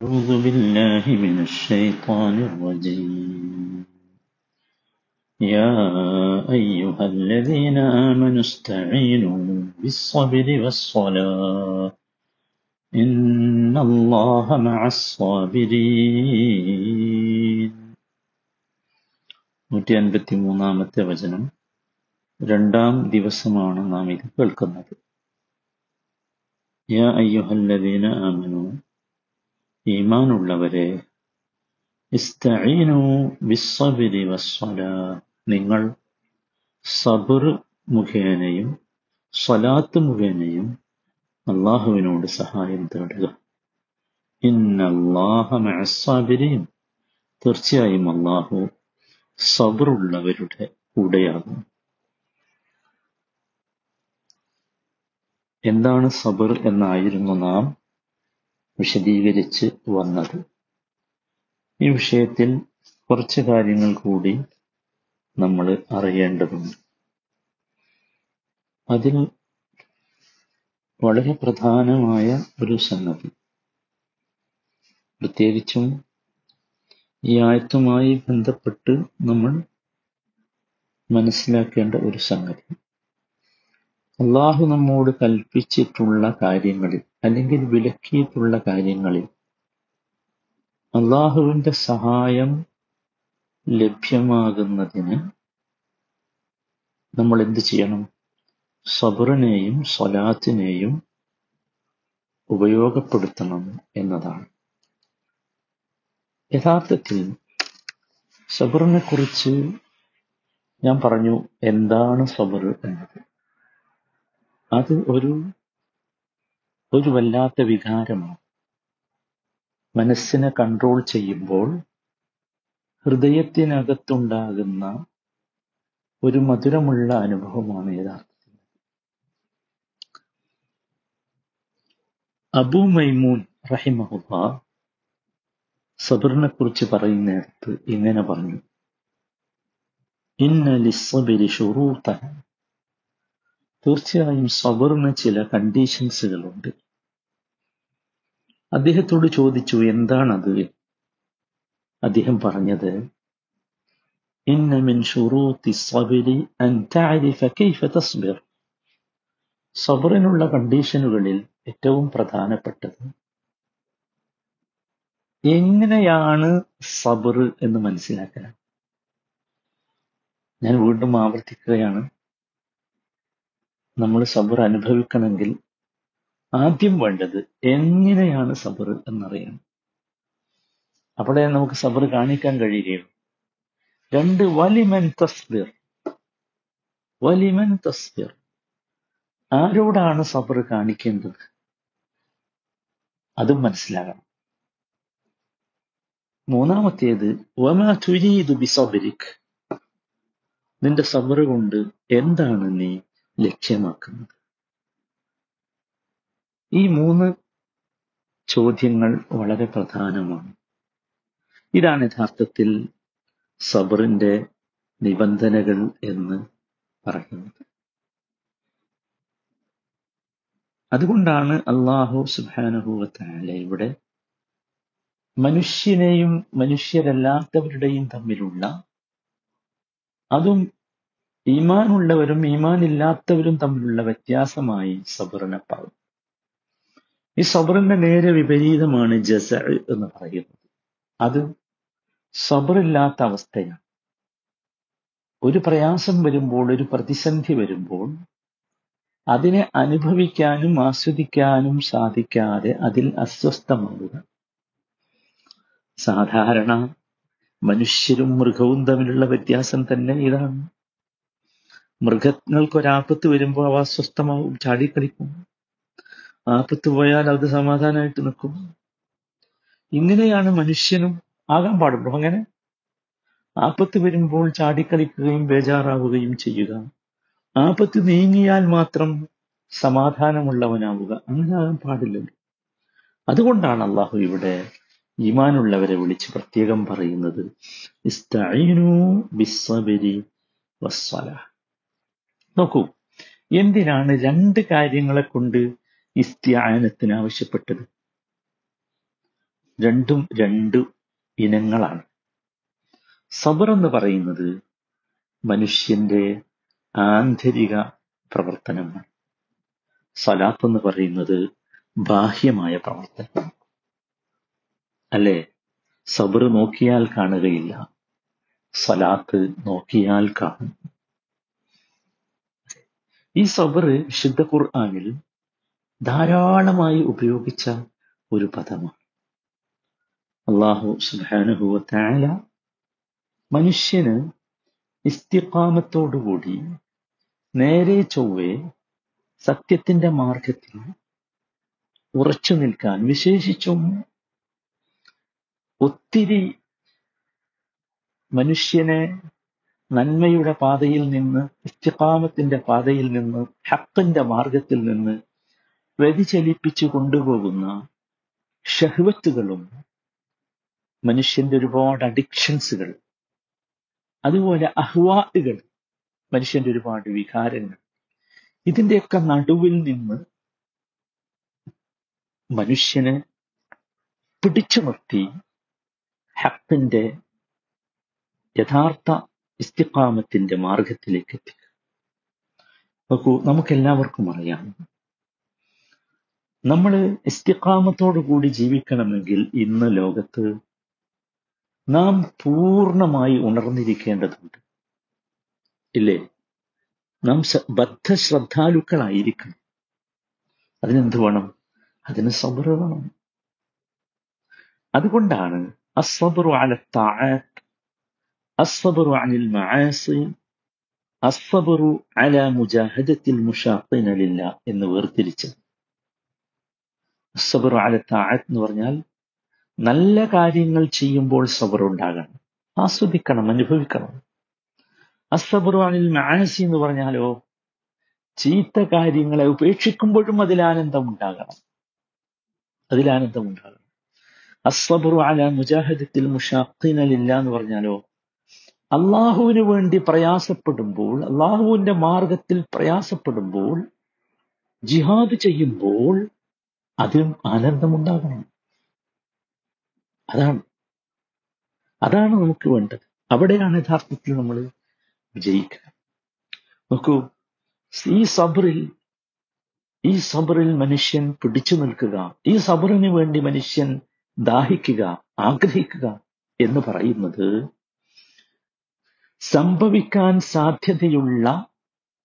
أعوذ بالله من الشيطان الرجيم يا أيها الذين آمنوا استعينوا بالصبر والصلاة إن الله مع الصابرين നൂറ്റി അൻപത്തി മൂന്നാമത്തെ വചനം രണ്ടാം ദിവസമാണ് നാം ഇത് കേൾക്കുന്നത് യാ അയ്യുഹല്ലദീന ആമനു ഈമാനുള്ളവരെ ഇസ്തഈനു ബിസ്സബ്രി വസ്സലാ നിങ്ങൾ സബർ മുഖേനയും സ്വലാത്ത് മുഖേനയും അള്ളാഹുവിനോട് സഹായം തേടുക. ഇന്നല്ലാഹമസാബിരിയും തീർച്ചയായും അള്ളാഹു സബറുള്ളവരുടെ കൂടെയാകും. എന്താണ് സബർ എന്നായിരുന്നു നാം വിശദീകരിച്ച് വന്നത്. ഈ വിഷയത്തിൽ കുറച്ച് കാര്യങ്ങൾ കൂടി നമ്മൾ അറിയേണ്ടതുണ്ട്. അതിൽ വളരെ പ്രധാനമായ ഒരു സംഗതി. പ്രത്യേകിച്ചും ഈ ആയത്തുമായി ബന്ധപ്പെട്ട് നമ്മൾ മനസ്സിലാക്കേണ്ട ഒരു സംഗതി. അള്ളാഹു നമ്മോട് കൽപ്പിച്ചിട്ടുള്ള കാര്യങ്ങളിൽ അല്ലെങ്കിൽ വിലക്കിയിട്ടുള്ള കാര്യങ്ങളിൽ അള്ളാഹുവിന്റെ സഹായം ലഭ്യമാകുന്നതിന് നമ്മൾ എന്ത് ചെയ്യണം? സബറിനെയും സ്വലാത്തിനെയും ഉപയോഗപ്പെടുത്തണം എന്നതാണ്. യഥാർത്ഥത്തിൽ സബറിനെ കുറിച്ച് ഞാൻ പറഞ്ഞു എന്താണ് സബർ എന്നത്? അത് ഒരു ഒരു വല്ലാത്ത വികാരമാണ്. മനസ്സിനെ കൺട്രോൾ ചെയ്യുമ്പോൾ ഹൃദയത്തിനകത്തുണ്ടാകുന്ന ഒരു മധുരമുള്ള അനുഭവമാണ് യഥാർത്ഥത്തിൽ. അബു മൈമൂൻ റഹിമഹുബ സബറിനെ കുറിച്ച് പറയുന്നിടത്ത് ഇങ്ങനെ പറഞ്ഞു. ഇന്ന ലിസ്സബിരി ഷുറൂത്തൻ തീർച്ചയായും സബറിന് ചില കണ്ടീഷൻസുകളുണ്ട് അദ്ദേഹത്തോട് ചോദിച്ചു എന്താണത്? അദ്ദേഹം പറഞ്ഞത് ഇന്ന മിൻ സബരി അൻ തഅരിഫ കൈഫ സബറിനുള്ള കണ്ടീഷനുകളിൽ ഏറ്റവും പ്രധാനപ്പെട്ടത് എങ്ങനെയാണ് സബർ എന്ന് മനസ്സിലാക്കാൻ? ഞാൻ വീണ്ടും ആവർത്തിക്കുകയാണ്. നമ്മൾ സബർ അനുഭവിക്കണമെങ്കിൽ ആദ്യം വേണ്ടത് എങ്ങനെയാണ് സബർ എന്നറിയണം. അവിടെ നമുക്ക് സബർ കാണിക്കാൻ കഴിയുകയുള്ളൂ. രണ്ട് വലിമൻ തസ്ബിർ. വലിമൻ തസ്ബിർ. ആരോടാണ് സബർ കാണിക്കേണ്ടത്? അതും മനസ്സിലാകണം. മൂന്നാമത്തേത് വമാ തുരീദു ബിസബരിക്. നിന്റെ സബർ കൊണ്ട് എന്താണ് നീ ലക്ഷ്യമാക്കുന്നത്? ഈ മൂന്ന് ചോദ്യങ്ങൾ വളരെ പ്രധാനമാണ്. ഇതാണ് യഥാർത്ഥത്തിൽ സബറിന്റെ നിബന്ധനകൾ എന്ന് പറയുന്നത്. അതുകൊണ്ടാണ് അള്ളാഹു സുബാനുഭവത്തായ ഇവിടെ മനുഷ്യനെയും മനുഷ്യരല്ലാത്തവരുടെയും തമ്മിലുള്ള അതും ഈമാനുള്ളവരും ഈമാനില്ലാത്തവരും തമ്മിലുള്ള വ്യത്യാസമായി സബറിനെ പറയും ഈ സബറിന്റെ നേരെ വിപരീതമാണ് ജസ എന്ന് പറയുന്നത്. അത് സബറില്ലാത്ത അവസ്ഥയാണ്. ഒരു പ്രയാസം വരുമ്പോൾ ഒരു പ്രതിസന്ധി വരുമ്പോൾ അതിനെ അനുഭവിക്കാനും ആസ്വദിക്കാനും സാധിക്കാതെ അതിൽ അസ്വസ്ഥമാവുക സാധാരണ മനുഷ്യരും മൃഗവും തമ്മിലുള്ള വ്യത്യാസം തന്നെ ഇതാണ്. മൃഗങ്ങൾക്കൊരാപത്ത് വരുമ്പോൾ അവ അസ്വസ്ഥമാവും ചാടിക്കളിക്കും. ആപത്ത് പോയാൽ അത് സമാധാനമായിട്ട് നിൽക്കും. ഇങ്ങനെയാണ് മനുഷ്യനും ആകാൻ പാടുള്ളൂ. അങ്ങനെ ആപത്ത് വരുമ്പോൾ ചാടിക്കളിക്കുകയും ബേജാറാവുകയും ചെയ്യുക. ആപത്ത് നീങ്ങിയാൽ മാത്രം സമാധാനമുള്ളവനാവുക. അങ്ങനെ ആകാൻ പാടില്ലല്ലോ. അതുകൊണ്ടാണ് അള്ളാഹു ഇവിടെ ഈമാനുള്ളവരെ വിളിച്ച് പ്രത്യേകം പറയുന്നത്. നോക്കൂ എന്തിനാണ് രണ്ട് കാര്യങ്ങളെ കൊണ്ട് ഇസ്തിയാനത്തിന് ആവശ്യപ്പെട്ടത്. രണ്ടും രണ്ട് ഇനങ്ങളാണ്. സബർ എന്ന് പറയുന്നത് മനുഷ്യന്റെ ആന്തരിക പ്രവർത്തനമാണ്. സലാത്ത് എന്ന് പറയുന്നത് ബാഹ്യമായ പ്രവർത്തനമാണ്. അല്ലേ? സബർ നോക്കിയാൽ കാണുകയില്ല. സലാത്ത് നോക്കിയാൽ കാണും. ഈ സബർ വിശുദ്ധ ഖുർആാനിൽ ധാരാളമായി ഉപയോഗിച്ച ഒരു പദമാണ്. അള്ളാഹു സുബാനുഭവത്തായ മനുഷ്യന് ഇസ്തിഫാമത്തോടുകൂടി നേരെ ചൊവ്വെ സത്യത്തിന്റെ മാർഗത്തിൽ ഉറച്ചു നിൽക്കാൻ വിശേഷിച്ചും ഒത്തിരി മനുഷ്യനെ നന്മയുടെ പാതയിൽ നിന്ന് ഇസ്തിഖാമത്തിന്റെ പാതയിൽ നിന്ന് ഹക്കിന്റെ മാർഗത്തിൽ നിന്ന് വ്യതിചലിപ്പിച്ചു കൊണ്ടുപോകുന്ന ഷഹ്വത്തുകളും മനുഷ്യന്റെ ഒരുപാട് അഡിക്ഷൻസുകൾ അതുപോലെ അഹ്വാഹുകൾ മനുഷ്യന്റെ ഒരുപാട് വികാരങ്ങൾ. ഇതിന്റെയൊക്കെ നടുവിൽ നിന്ന് മനുഷ്യനെ പിടിച്ചു നിർത്തി ഹക്കിന്റെ യഥാർത്ഥ ഇസ്തിഫാമത്തിന്റെ മാർഗത്തിലേക്ക് എത്തിക്കുക. നോക്കൂ നമുക്കെല്ലാവർക്കും അറിയാം നമ്മൾ ഇസ്തിക്കാമത്തോടു കൂടി ജീവിക്കണമെങ്കിൽ ഇന്ന് ലോകത്ത് നാം പൂർണമായി ഉണർന്നിരിക്കേണ്ടതുണ്ട്. ഇല്ലേ? നാം ബദ്ധശ്രദ്ധാലുക്കളായിരിക്കണം. അതിനെന്ത് വേണം? അതിന് സബർ വേണം. അതുകൊണ്ടാണ് അസ്ബറു അല താഅത്ത് അസ്ബറു അനിൽ മആസി അസ്ബറു അല മുജാഹദത്തിൽ മുഷാഖിന ലില്ലാ എന്ന് വേർതിരിച്ചത്. അസ്സബറു അല താഴത്ത് എന്ന് പറഞ്ഞാൽ നല്ല കാര്യങ്ങൾ ചെയ്യുമ്പോൾ സബർ ഉണ്ടാകണം. ആസ്വദിക്കണം അനുഭവിക്കണം. അസബറു അനിൽ മാനസി എന്ന് പറഞ്ഞാലോ ചീത്ത കാര്യങ്ങളെ ഉപേക്ഷിക്കുമ്പോഴും അതിൽ ആനന്ദം ഉണ്ടാകണം. അതിൽ ആനന്ദം ഉണ്ടാകണം. അസബറു അല മുജാഹിദത്തിൽ മുഷാഖിനലില്ല എന്ന് പറഞ്ഞാലോ അള്ളാഹുവിന് വേണ്ടി പ്രയാസപ്പെടുമ്പോൾ അള്ളാഹുവിന്റെ മാർഗത്തിൽ പ്രയാസപ്പെടുമ്പോൾ ജിഹാദ് ചെയ്യുമ്പോൾ അതിലും ആനന്ദമുണ്ടാകണം അതാണ്. അതാണ് നമുക്ക് വേണ്ടത്. അവിടെയാണ് യഥാർത്ഥത്തിൽ നമ്മൾ വിജയിക്കുക. നോക്കൂ ഈ സബറിൽ ഈ സബറിൽ മനുഷ്യൻ പിടിച്ചു നിൽക്കുക ഈ സബറിന് വേണ്ടി മനുഷ്യൻ ദാഹിക്കുക ആഗ്രഹിക്കുക എന്ന് പറയുന്നത് സംഭവിക്കാൻ സാധ്യതയുള്ള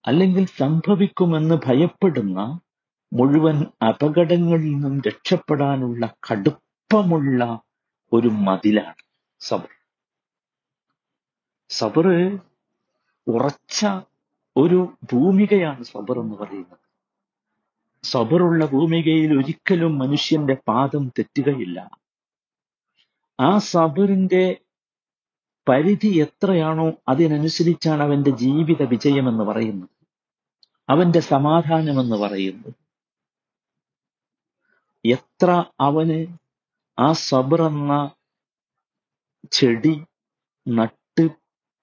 അല്ലെങ്കിൽ സംഭവിക്കുമെന്ന് ഭയപ്പെടുന്ന മുഴുവൻ അപകടങ്ങളിൽ നിന്നും രക്ഷപ്പെടാനുള്ള കടുപ്പമുള്ള ഒരു മതിലാണ് സബർ. സബർ ഉറച്ച ഒരു ഭൂമികയാണ് സബർ എന്ന് പറയുന്നത്. സബറുള്ള ഭൂമികയിൽ ഒരിക്കലും മനുഷ്യന്റെ പാദം തെറ്റുകയില്ല. ആ സബറിന്റെ പരിധി എത്രയാണോ അതിനനുസരിച്ചാണ് അവന്റെ ജീവിത വിജയമെന്ന് പറയുന്നത്. അവന്റെ സമാധാനം എന്ന് പറയുന്നത് എത്ര അവന് ആ സബർ എന്ന ചെടി നട്ട്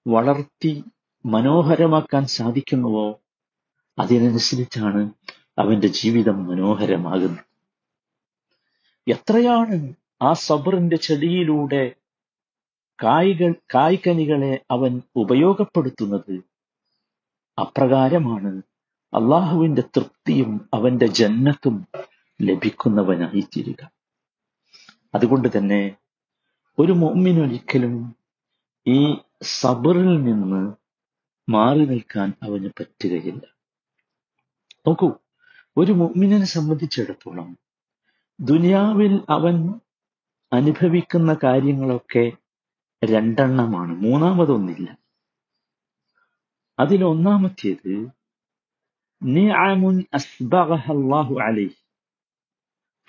വളർത്തി മനോഹരമാക്കാൻ സാധിക്കുന്നുവോ? അതിനനുസരിച്ചാണ് അവന്റെ ജീവിതം മനോഹരമാകുന്നത്. എത്രയാണ് ആ സബറിന്റെ ചെടിയിലൂടെ കായ്കൾ കായ്കനികളെ അവൻ ഉപയോഗപ്പെടുത്തുന്നത്? അപ്രകാരമാണ്. അള്ളാഹുവിന്റെ തൃപ്തിയും അവന്റെ ജന്നത്തും ലഭിക്കുന്നവനായി തീരുക അതുകൊണ്ട് തന്നെ ഒരു മൊമ്മിനൊരിക്കലും ഈ സബറിൽ നിന്ന് മാറി നിൽക്കാൻ അവന് പറ്റുകയില്ല. നോക്കൂ ഒരു മുഅ്മിനെ സംബന്ധിച്ചിടത്തോളം ദുനിയാവിൽ അവൻ അനുഭവിക്കുന്ന കാര്യങ്ങളൊക്കെ രണ്ടെണ്ണമാണ് മൂന്നാമതൊന്നില്ല. അതിലൊന്നാമത്തേത് നിഅമുൻ അസ്ബഗഹ അലൈഹി.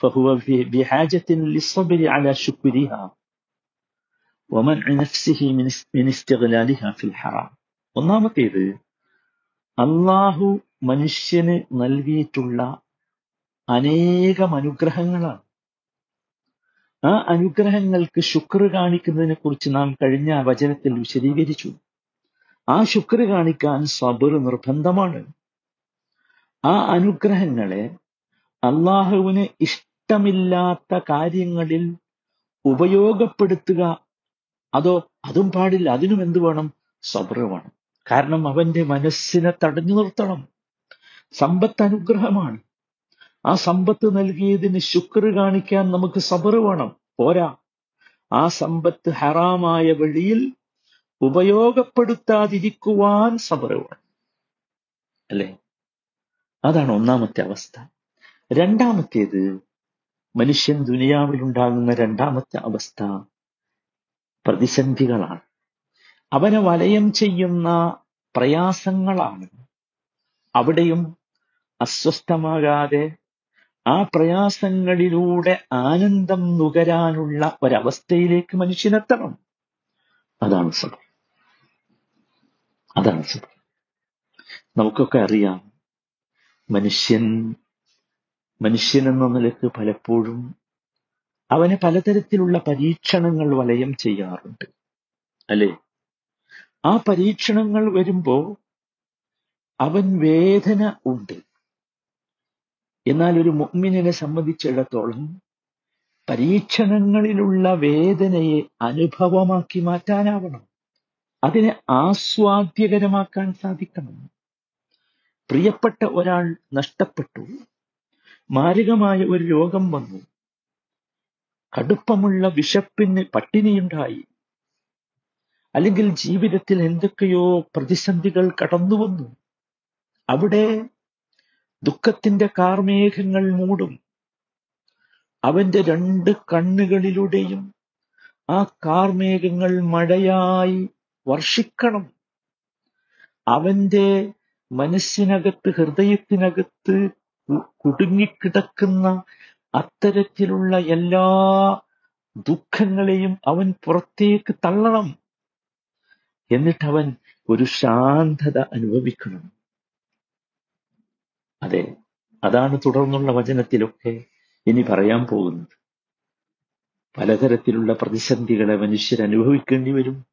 فهو بحاجة للصبر على شكرها ومنع نفسه من استغلالها في الحرام ഒന്നാമത്തേത് അള്ളാഹു മനുഷ്യന് നൽകിയിട്ടുള്ള അനേകം അനുഗ്രഹങ്ങളാണ് ആ അനുഗ്രഹങ്ങൾക്ക് ശുക്ർ കാണിക്കുന്നതിനെ കുറിച്ച് നാം കഴിഞ്ഞ വചനത്തിൽ വിശദീകരിച്ചു ആ ശുക്ർ കാണിക്കാൻ സബർ നിർബന്ധമാണ് ആ അനുഗ്രഹങ്ങളെ അള്ളാഹുവിന് ഇഷ്ടമില്ലാത്ത കാര്യങ്ങളിൽ ഉപയോഗപ്പെടുത്തുക. അതോ അതും പാടില്ല അതിനും എന്ത് വേണം? സബ്ര വേണം. കാരണം അവന്റെ മനസ്സിനെ തടഞ്ഞു നിർത്തണം. സമ്പത്ത് അനുഗ്രഹമാണ്. ആ സമ്പത്ത് നൽകിയതിന് ശുക്ർ കാണിക്കാൻ നമുക്ക് സബർ വേണം. പോരാ. ആ സമ്പത്ത് ഹറാമായ വഴിയിൽ ഉപയോഗപ്പെടുത്താതിരിക്കുവാൻ സബർ വേണം. അല്ലേ? അതാണ് ഒന്നാമത്തെ അവസ്ഥ. രണ്ടാമത്തേത് മനുഷ്യൻ ദുനിയാവിലുണ്ടാകുന്ന രണ്ടാമത്തെ അവസ്ഥ പ്രതിസന്ധികളാണ്. അവനെ വലയം ചെയ്യുന്ന പ്രയാസങ്ങളാണ്. അവിടെയും അസ്വസ്ഥമാകാതെ ആ പ്രയാസങ്ങളിലൂടെ ആനന്ദം നുകരാനുള്ള ഒരവസ്ഥയിലേക്ക് മനുഷ്യനെത്തണം. അതാണ് സത്യം. അതാണ് സത്യം. നമുക്കൊക്കെ അറിയാം മനുഷ്യൻ മനുഷ്യൻ എന്ന നിലയ്ക്ക് പലപ്പോഴും അവനെ പലതരത്തിലുള്ള പരീക്ഷണങ്ങൾ വലയം ചെയ്യാറുണ്ട്. അല്ലേ? ആ പരീക്ഷണങ്ങൾ വരുമ്പോ അവൻ വേദന ഉണ്ട്. എന്നാൽ ഒരു മുമ്മിനെ സംബന്ധിച്ചിടത്തോളം പരീക്ഷണങ്ങളിലുള്ള വേദനയെ അനുഭവമാക്കി മാറ്റാനാവണം. അതിനെ ആസ്വാദ്യകരമാക്കാൻ സാധിക്കണം. പ്രിയപ്പെട്ട ഒരാൾ നഷ്ടപ്പെട്ടു. മാരകമായ ഒരു രോഗം വന്നു. കടുപ്പമുള്ള വിശപ്പിന് പട്ടിണിയുണ്ടായി. അല്ലെങ്കിൽ ജീവിതത്തിൽ എന്തൊക്കെയോ പ്രതിസന്ധികൾ കടന്നു വന്നു. അവിടെ ദുഃഖത്തിന്റെ കാർമേഘങ്ങൾ മൂടും. അവന്റെ രണ്ട് കണ്ണുകളിലൂടെയും ആ കാർമേഘങ്ങൾ മഴയായി വർഷിക്കണം. അവന്റെ മനസ്സിനകത്ത് ഹൃദയത്തിനകത്ത് കുടുങ്ങിക്കിടക്കുന്ന അത്തരത്തിലുള്ള എല്ലാ ദുഃഖങ്ങളെയും അവൻ പുറത്തേക്ക് തള്ളണം. എന്നിട്ടവൻ ഒരു ശാന്തത അനുഭവിക്കണം. അതെ അതാണ് തുടർന്നുള്ള വചനത്തിലൊക്കെ ഇനി പറയാൻ പോകുന്നത്. പലതരത്തിലുള്ള പ്രതിസന്ധികളെ മനുഷ്യർ അനുഭവിക്കേണ്ടി വരും.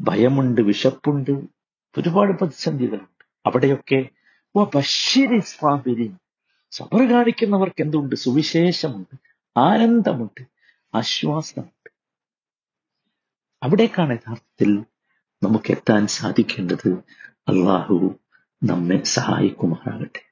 ഭയമുണ്ട് വിശപ്പുണ്ട് ഒരുപാട് പ്രതിസന്ധികളുണ്ട്. അവിടെയൊക്കെ ഓ ബഷീരി സ്വാബിരി സബർ കാണിക്കുന്നവർക്ക് എന്തുണ്ട്? സുവിശേഷമുണ്ട്. ആനന്ദമുണ്ട്. ആശ്വാസമുണ്ട്. അവിടേക്കാണ് യഥാർത്ഥത്തിൽ നമുക്ക് എത്താൻ സാധിക്കേണ്ടത്. അള്ളാഹു നമ്മെ സഹായിക്കുമാറാകട്ടെ.